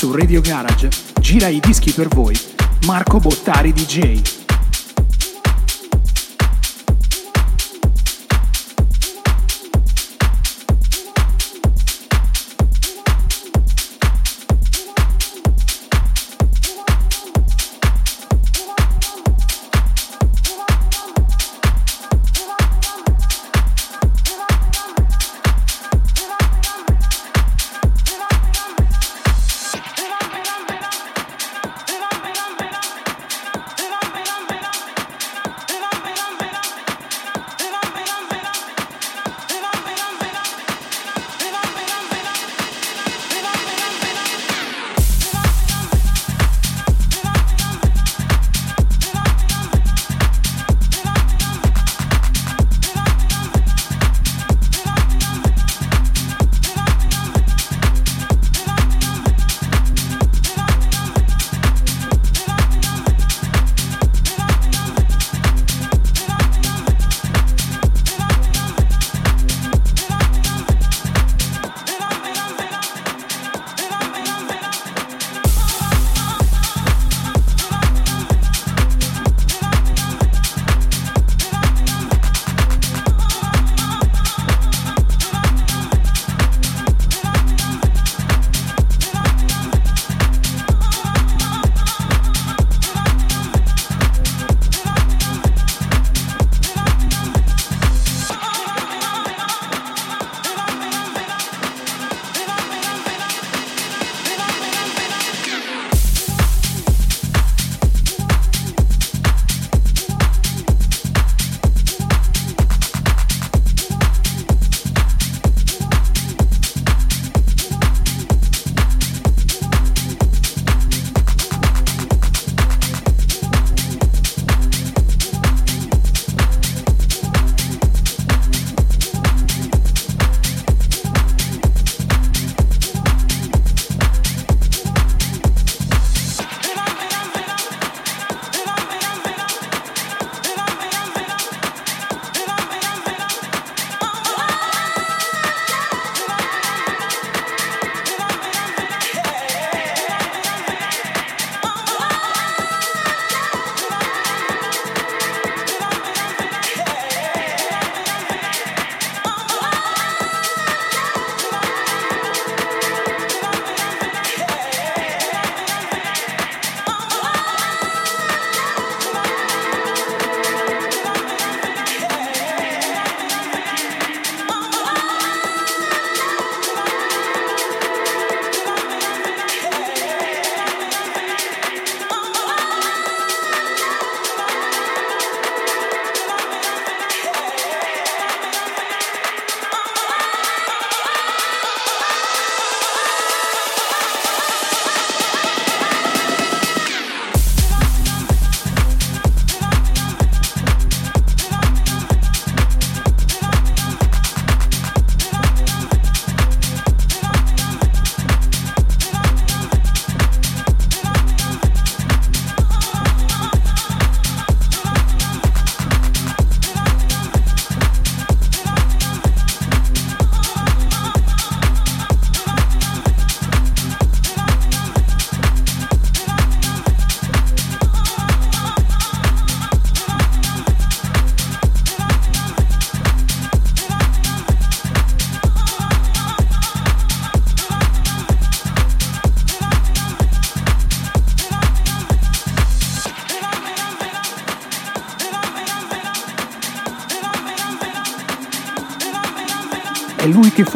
Su Radio Garage gira i dischi per voi Marco Bottari DJ.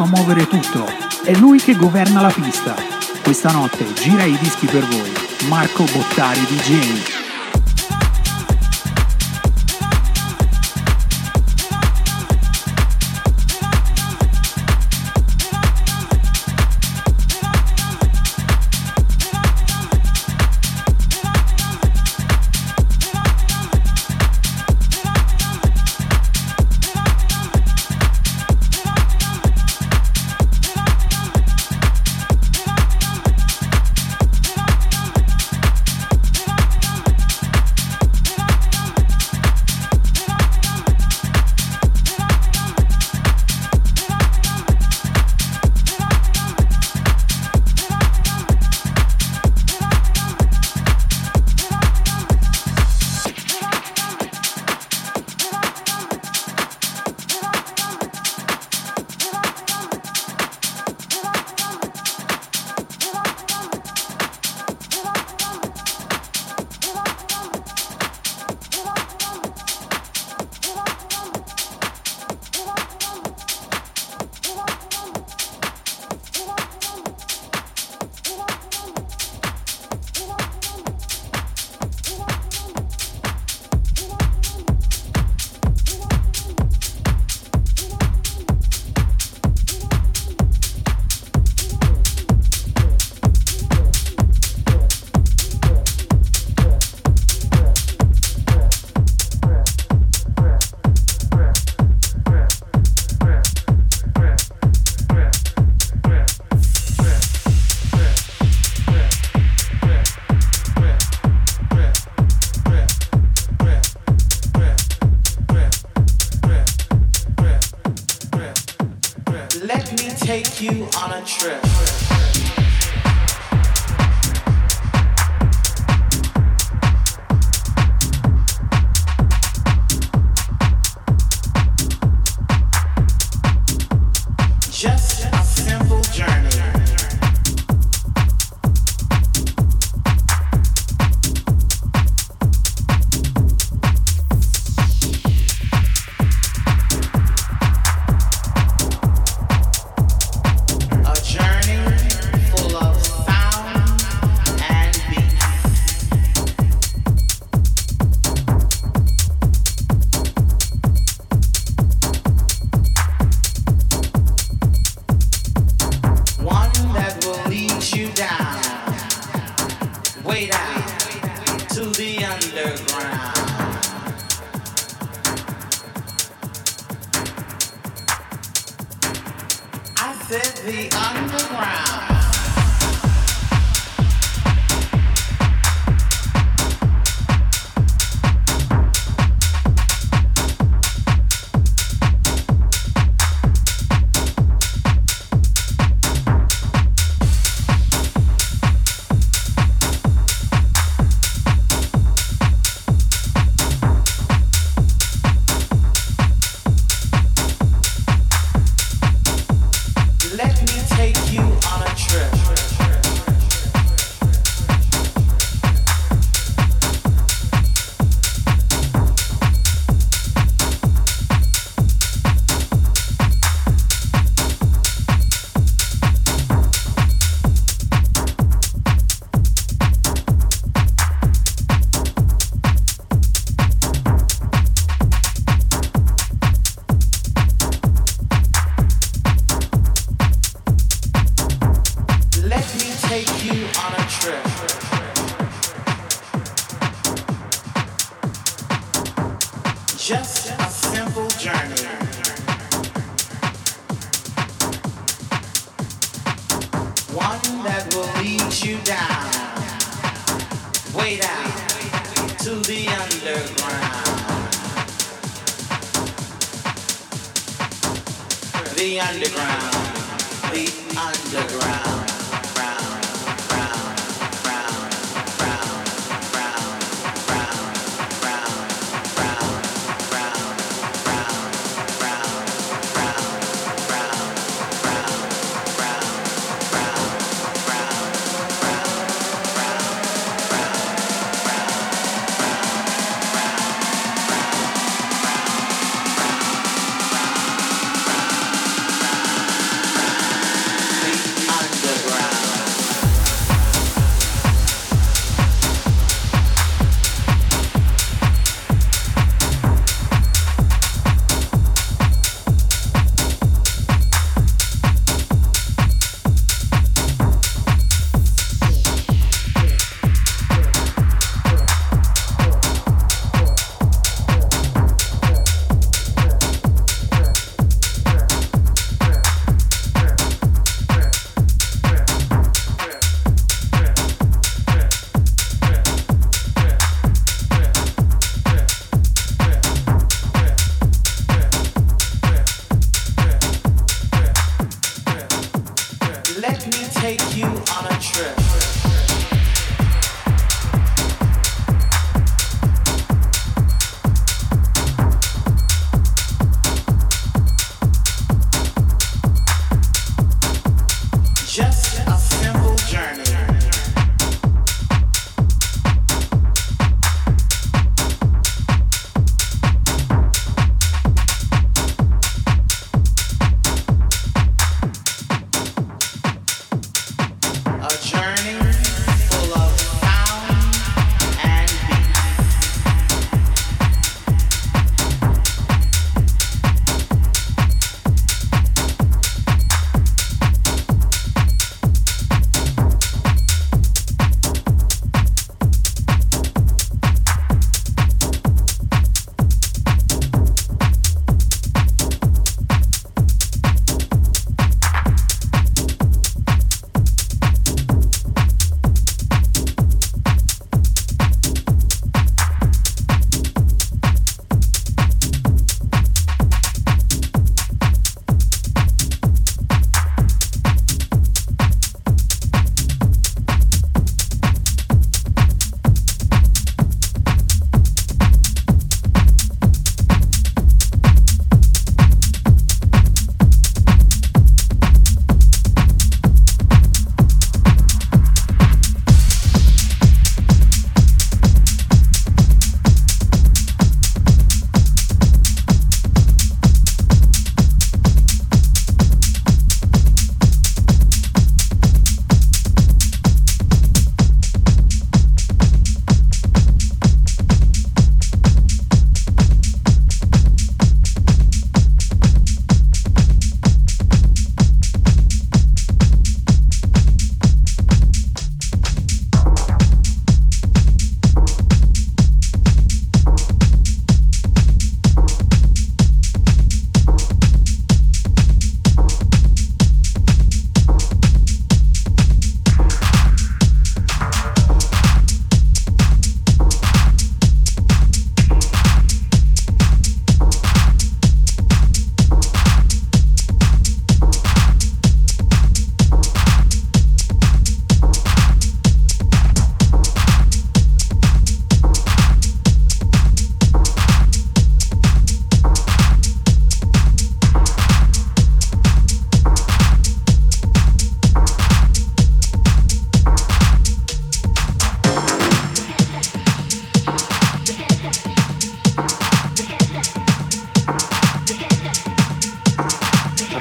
Fa muovere tutto. È lui che governa la pista. Questa notte gira i dischi per voi. Marco Bottari DJ.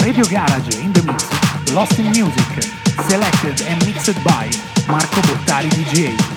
Tokyo Garage in the mix, Lost in Music, selected and mixed by Marco Bottari DJ.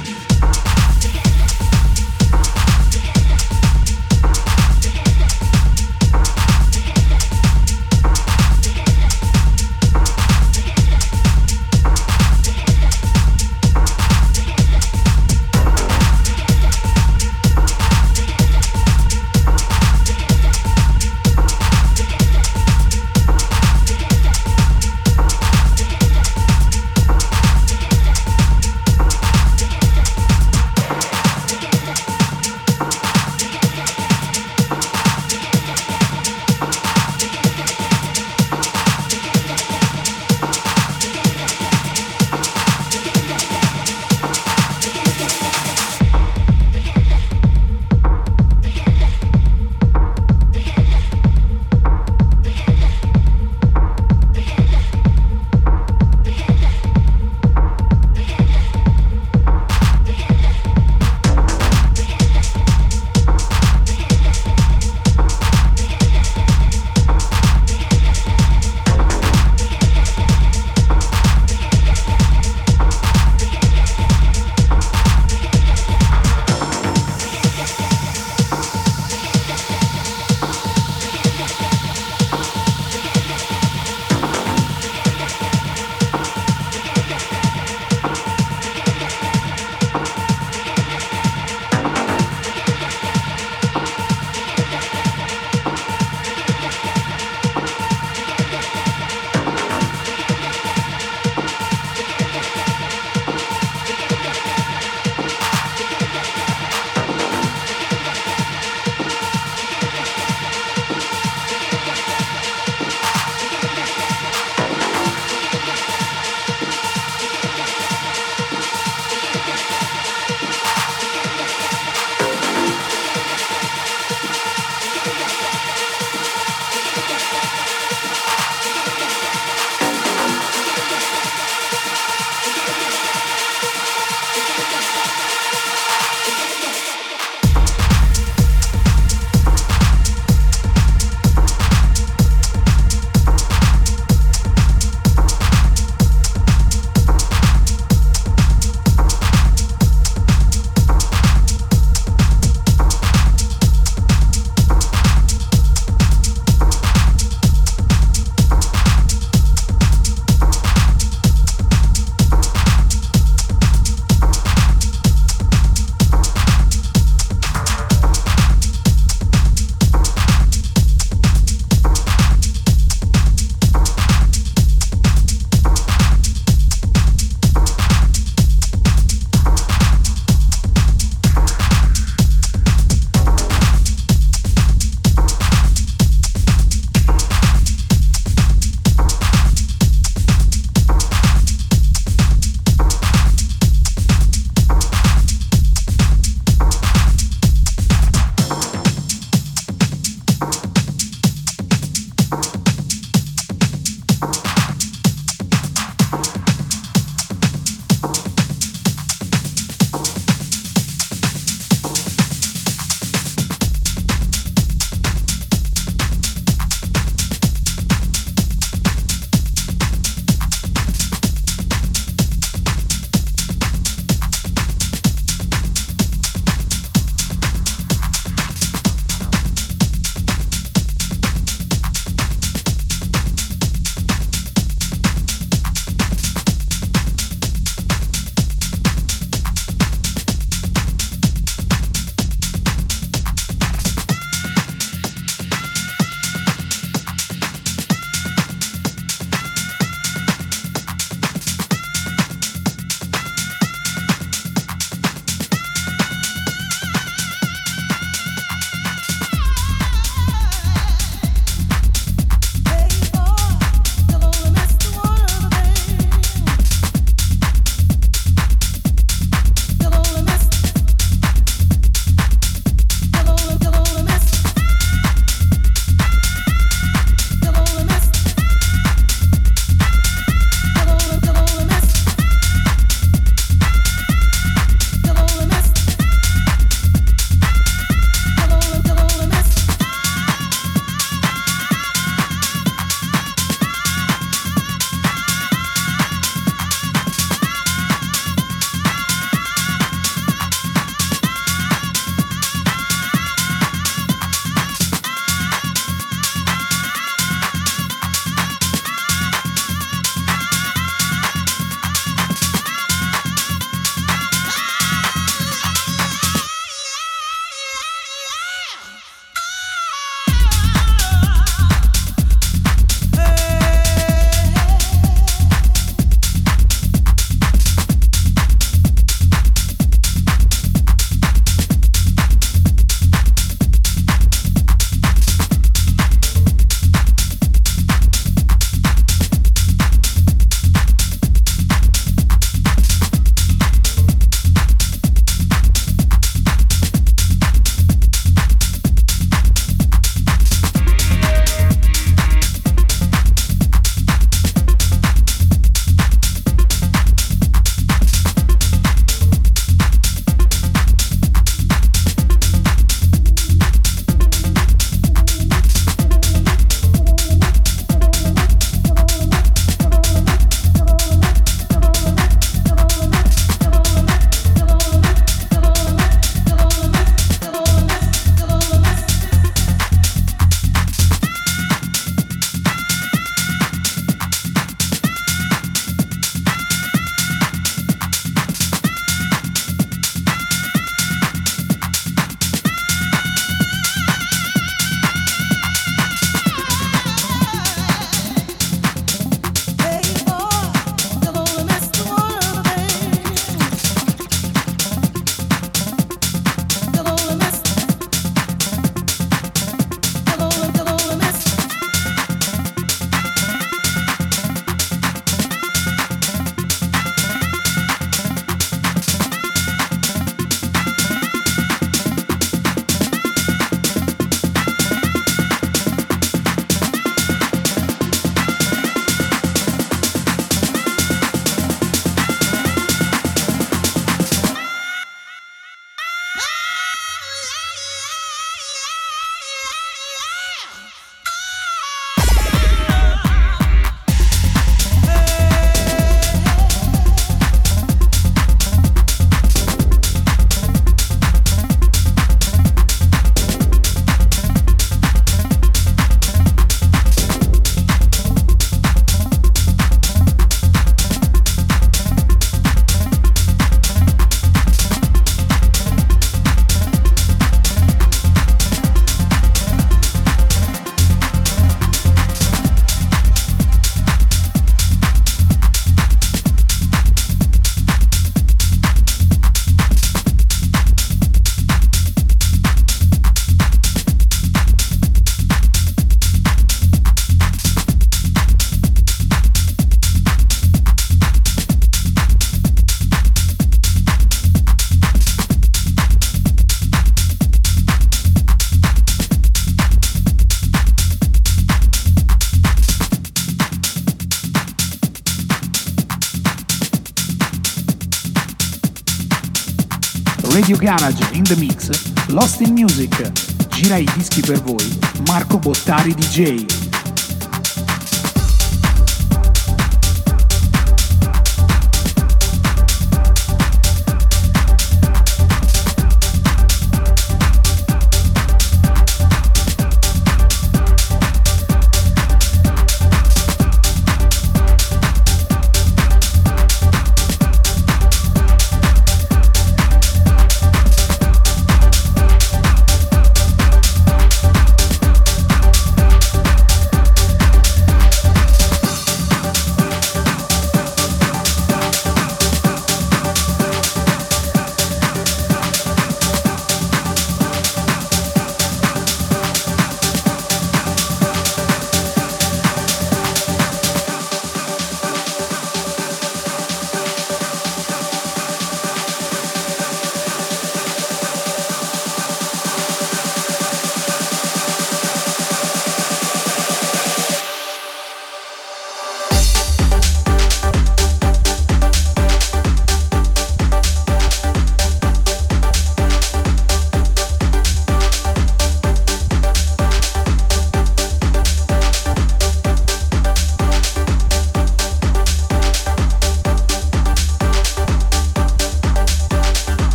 Garage in the Mix, Lost in Music, gira i dischi per voi, Marco Bottari DJ.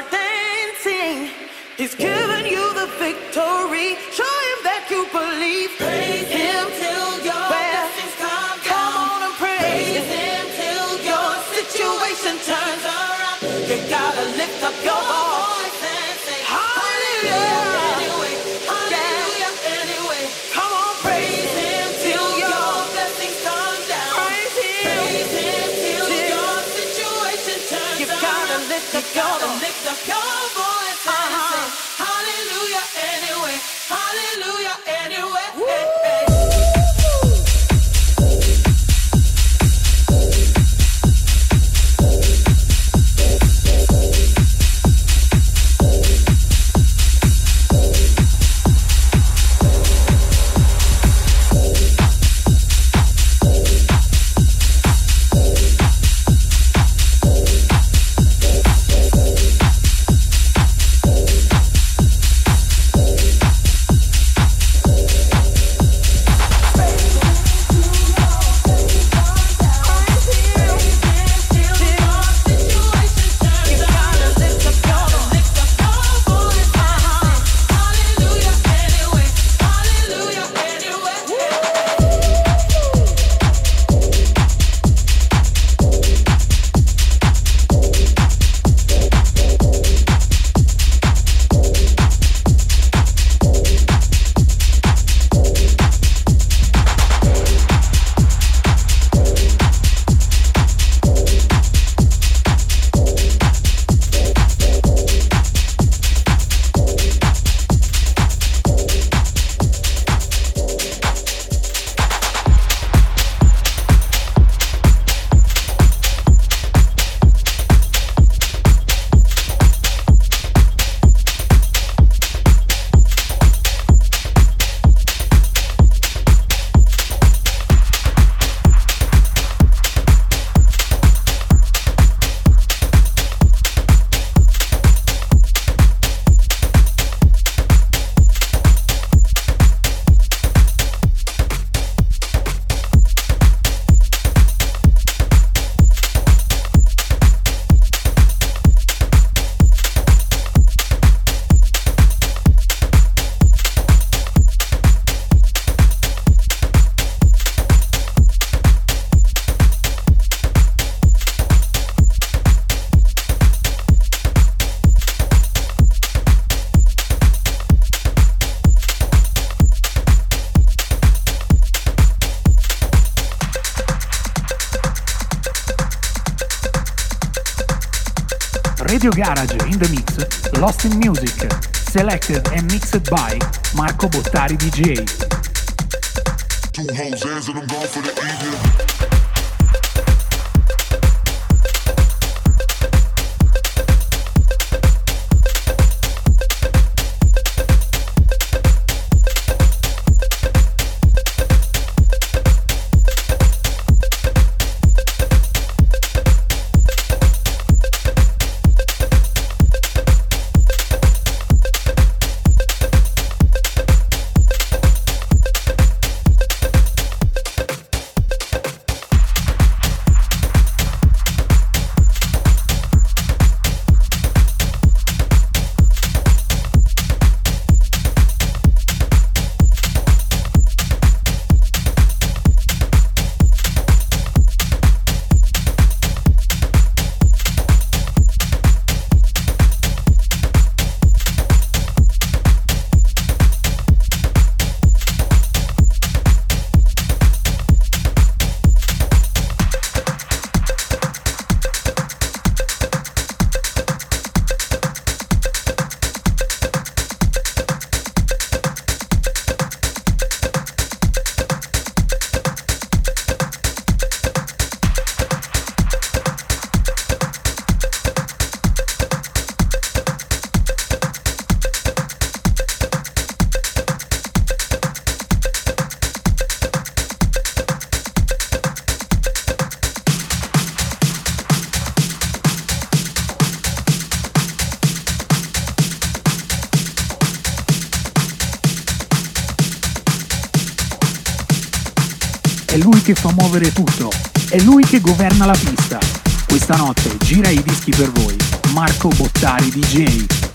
start dancing. He's given you the victory. Show him that you believe. Praise him till your blessings come. Come on and praise, praise him till your situation turns around. You gotta lift up your voice. lick the cover. Lick the cover. Garage in the Mix, Lost in Music, selected and mixed by Marco Bottari DJ. Muovere tutto. È lui che governa la pista. Questa notte gira i dischi per voi. Marco Bottari DJ.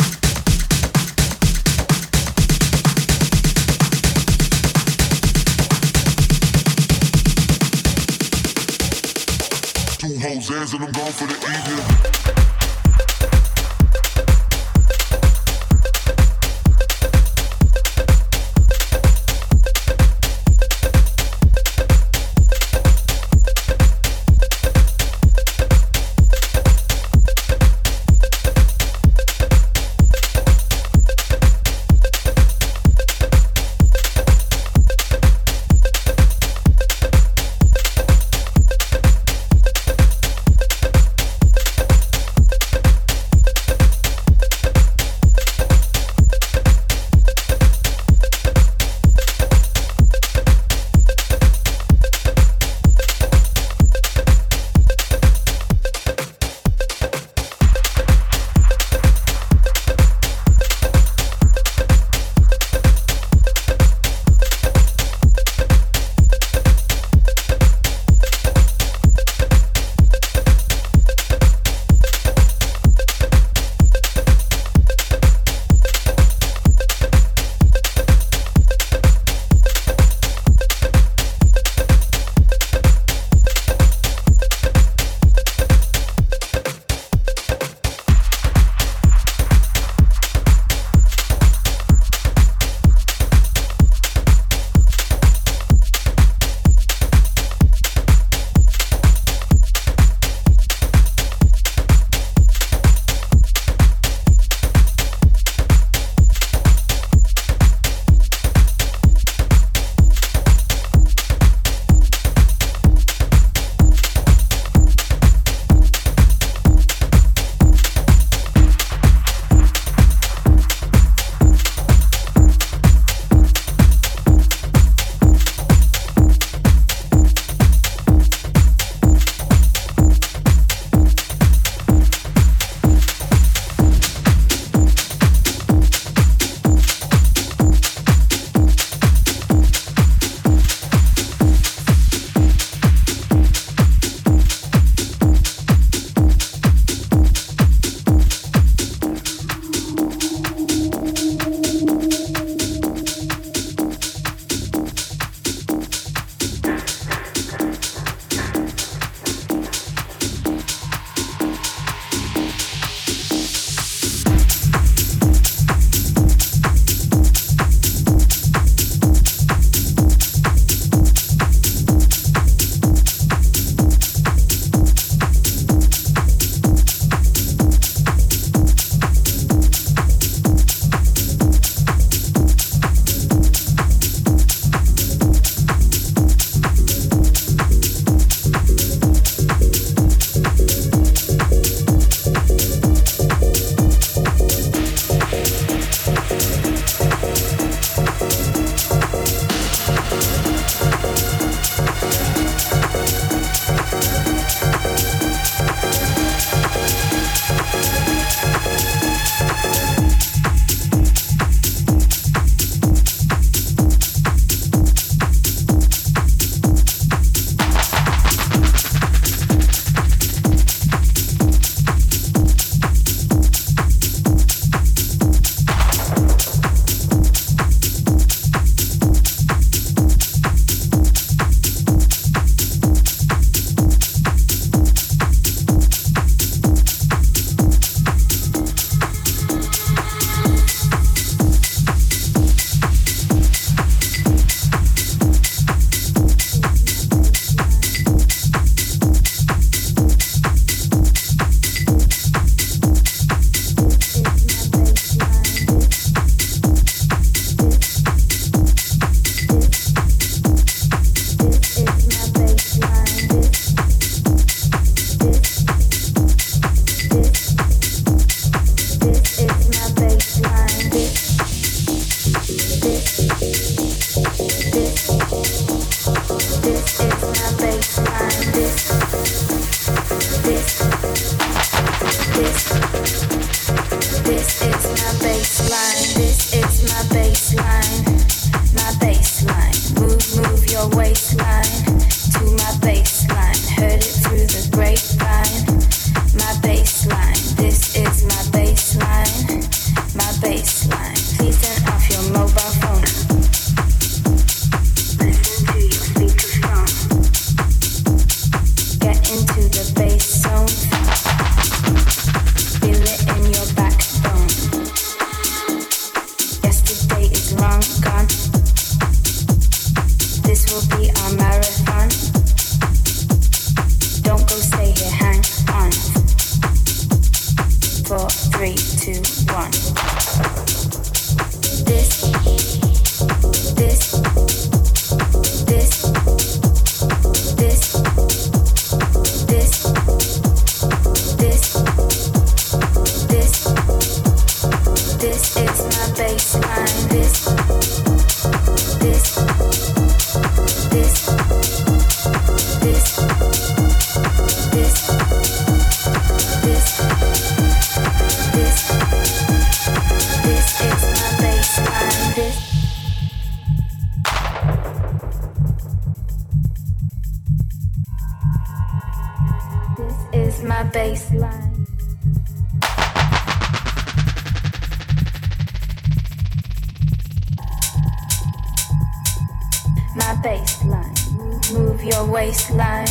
baseline. Move your waistline.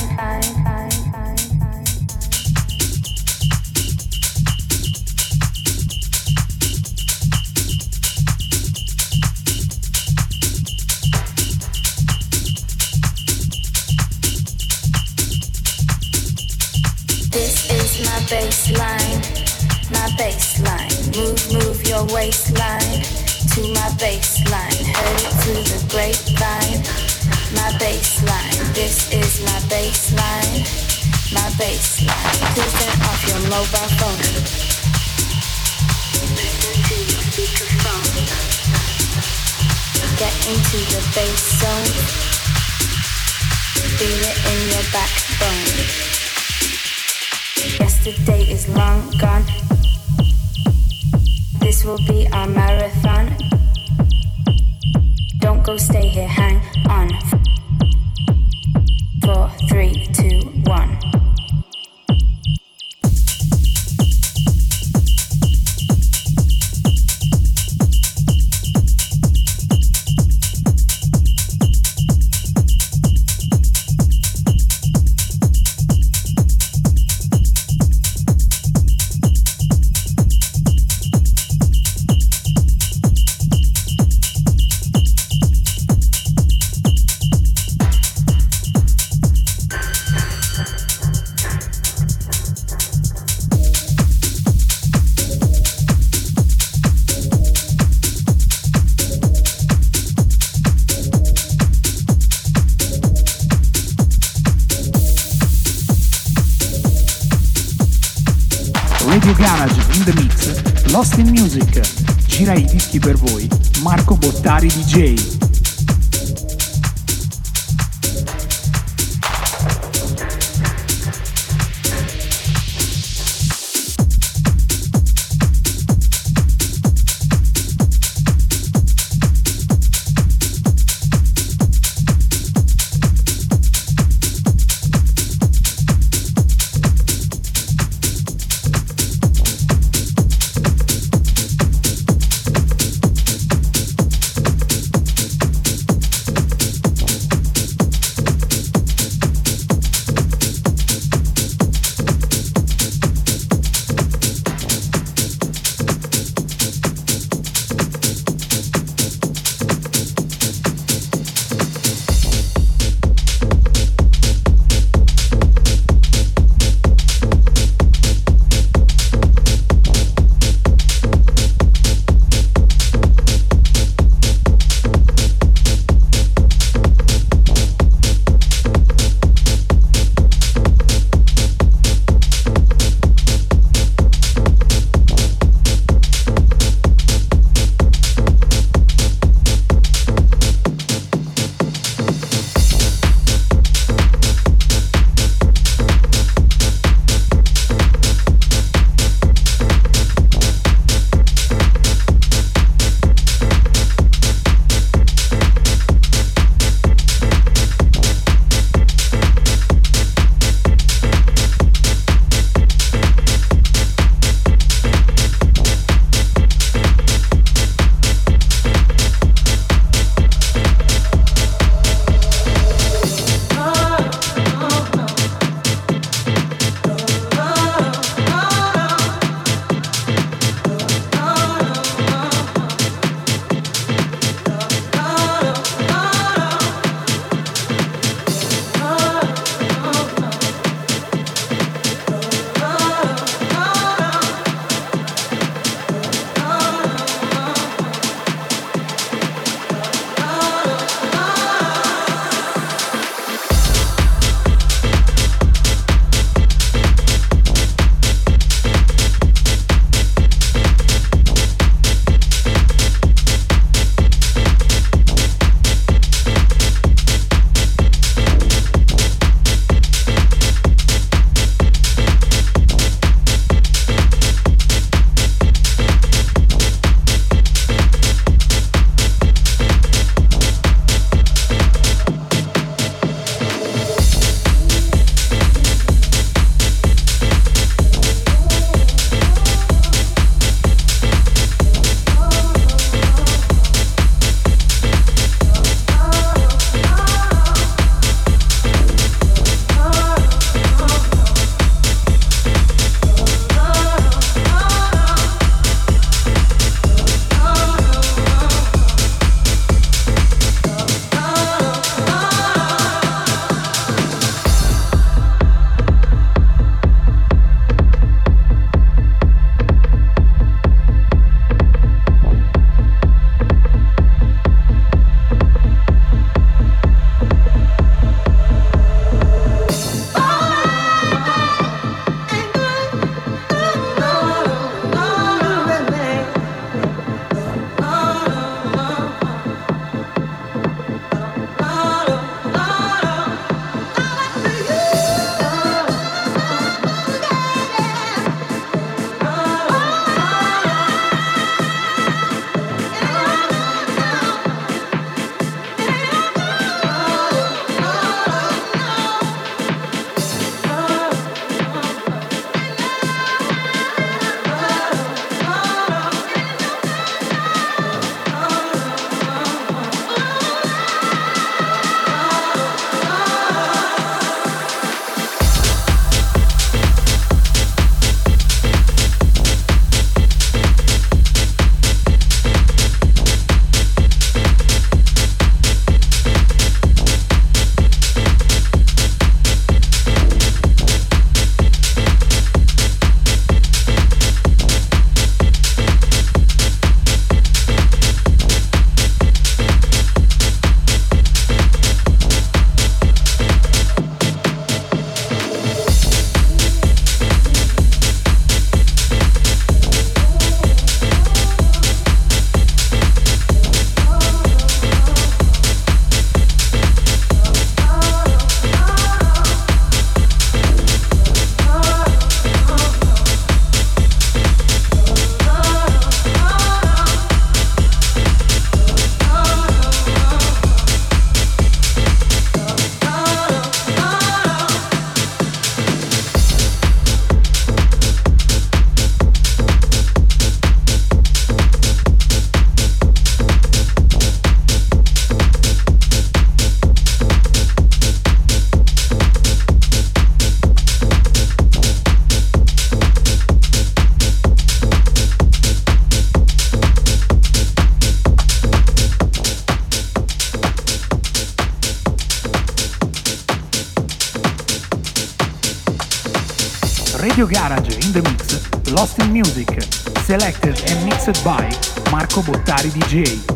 This is my baseline, my baseline. Move, move your waistline to my baseline. Head it through the grapevine. This is my baseline, my baseline. Cruising off your mobile phone. Listen to your speakerphone. Get into the bass zone. Feel it in your backbone. Yesterday is long gone. This will be our marathon. Don't go stay here, hang on three, two, one. Radio Garage in the Mix, Lost in Music. Gira i dischi per voi, Marco Bottari DJ. Radio Garage in the Mix, Lost in Music, selected and mixed by Marco Bottari DJ.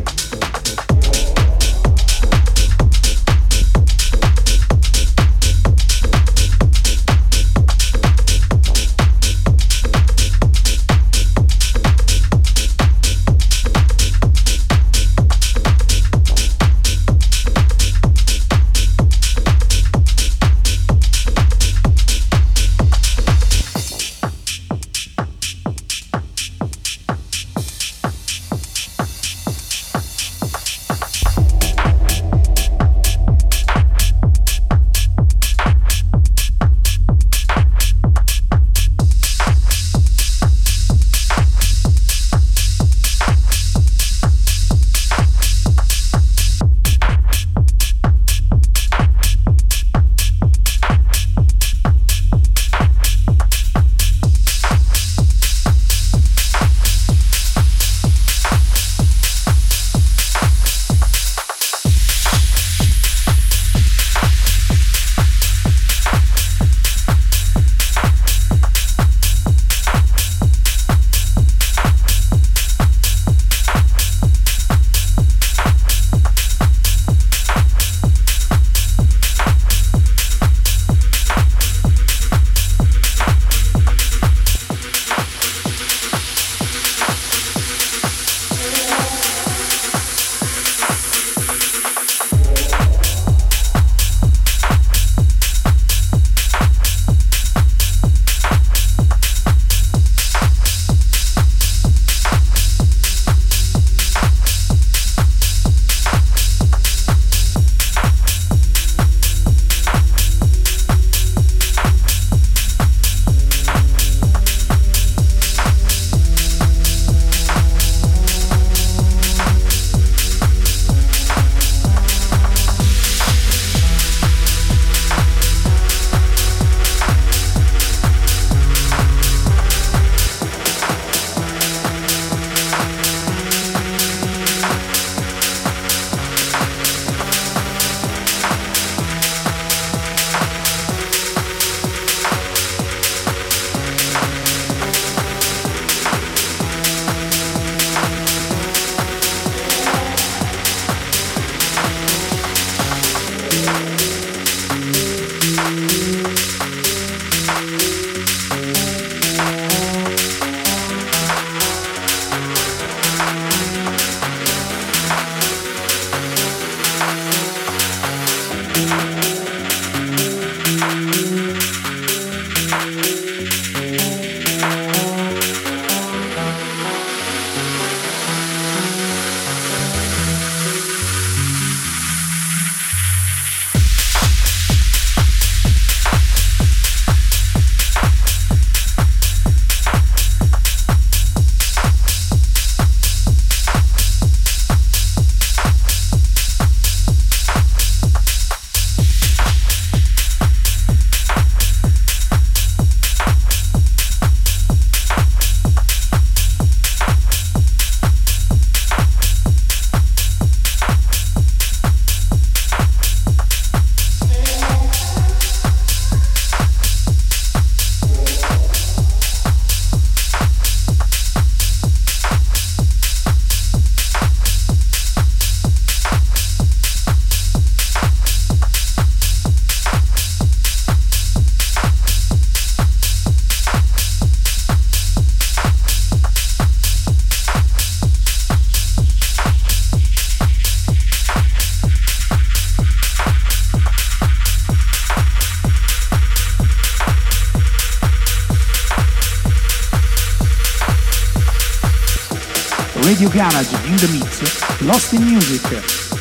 Garage in the Mix, Lost in Music,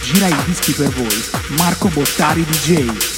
gira i dischi per voi, Marco Bottari DJ.